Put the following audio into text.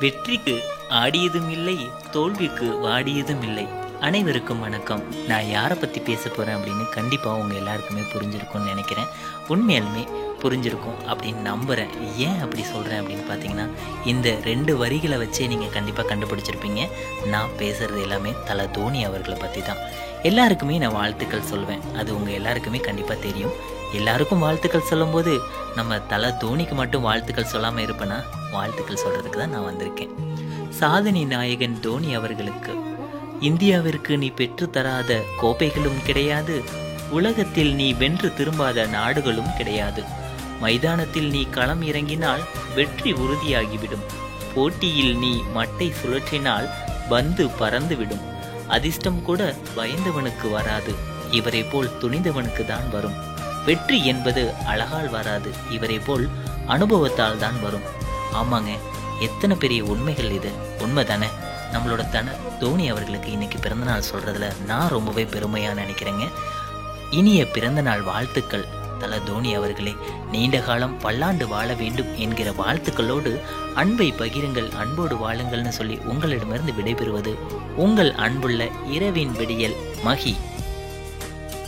வெற்றிக்கு ஆடியதும் இல்லை தோல்விக்கு வாடியதும் இல்லை அனைவருக்கும் வணக்கம். நான் யாரை பற்றி பேச போகிறேன் அப்படின்னு கண்டிப்பாக உங்கள் எல்லாருக்குமே புரிஞ்சிருக்கும்னு நினைக்கிறேன். உண்மையாலுமே புரிஞ்சிருக்கும் அப்படின்னு நம்புகிறேன் ஏன் அப்படி சொல்கிறேன் அப்படின்னு பார்த்தீங்கன்னா இந்த ரெண்டு வரிகளை வச்சே நீங்கள் கண்டிப்பாக கண்டுபிடிச்சிருப்பீங்க. நான் பேசுகிறது எல்லாமே தலை தோனி அவர்களை பற்றி தான். எல்லாருக்குமே நான் வாழ்த்துக்கள் சொல்லுவேன் அது உங்கள் எல்லாருக்குமே கண்டிப்பாக தெரியும். எல்லாருக்கும் வாழ்த்துக்கள் சொல்லும்போது நம்ம தலை தோனிக்கு மட்டும் வாழ்த்துக்கள் சொல்லாமல் இருப்பேன்னா வாழ்த்துக்கள் சொல்கிறதுக்கு தான் நான் வந்திருக்கேன். சாதனை நாயகன் தோனி அவர்களுக்கு இந்தியாவிற்கு நீ பெற்று தராத கோப்பைகளும் கிடையாது உலகத்தில் நீ வென்று திரும்பாத நாடுகளும் கிடையாது. மைதானத்தில் நீ களம் இறங்கினால் வெற்றி உறுதியாகிவிடும். போட்டியில் நீ மட்டை சுழற்றினால் பந்து பறந்துவிடும். அதிர்ஷ்டம் கூட பயந்தவனுக்கு வராது இவரை போல் துணிந்தவனுக்கு தான் வரும். வெற்றி என்பது அழகால் வராது இவரை போல் அனுபவத்தால் தான் வரும். ஆமாங்க எத்தனை பெரிய உண்மைகள் இது. உண்மைதானே? நம்மளோட தன தோனி அவர்களுக்கு இன்னைக்கு பிறந்தநாள் சொல்றதுல நான் ரொம்பவே பெருமையாக நினைக்கிறேங்க. இனிய பிறந்தநாள் வாழ்த்துக்கள். தல தோனி அவர்களே நீண்ட காலம் பல்லாண்டு வாழ வேண்டும் என்கிற வாழ்த்துக்களோடு அன்பை பகிருங்கள் அன்போடு வாழுங்கள்னு சொல்லி உங்களிடமிருந்து விடைபெறுவது உங்கள் அன்புள்ள இரவின் விடியல் மகி.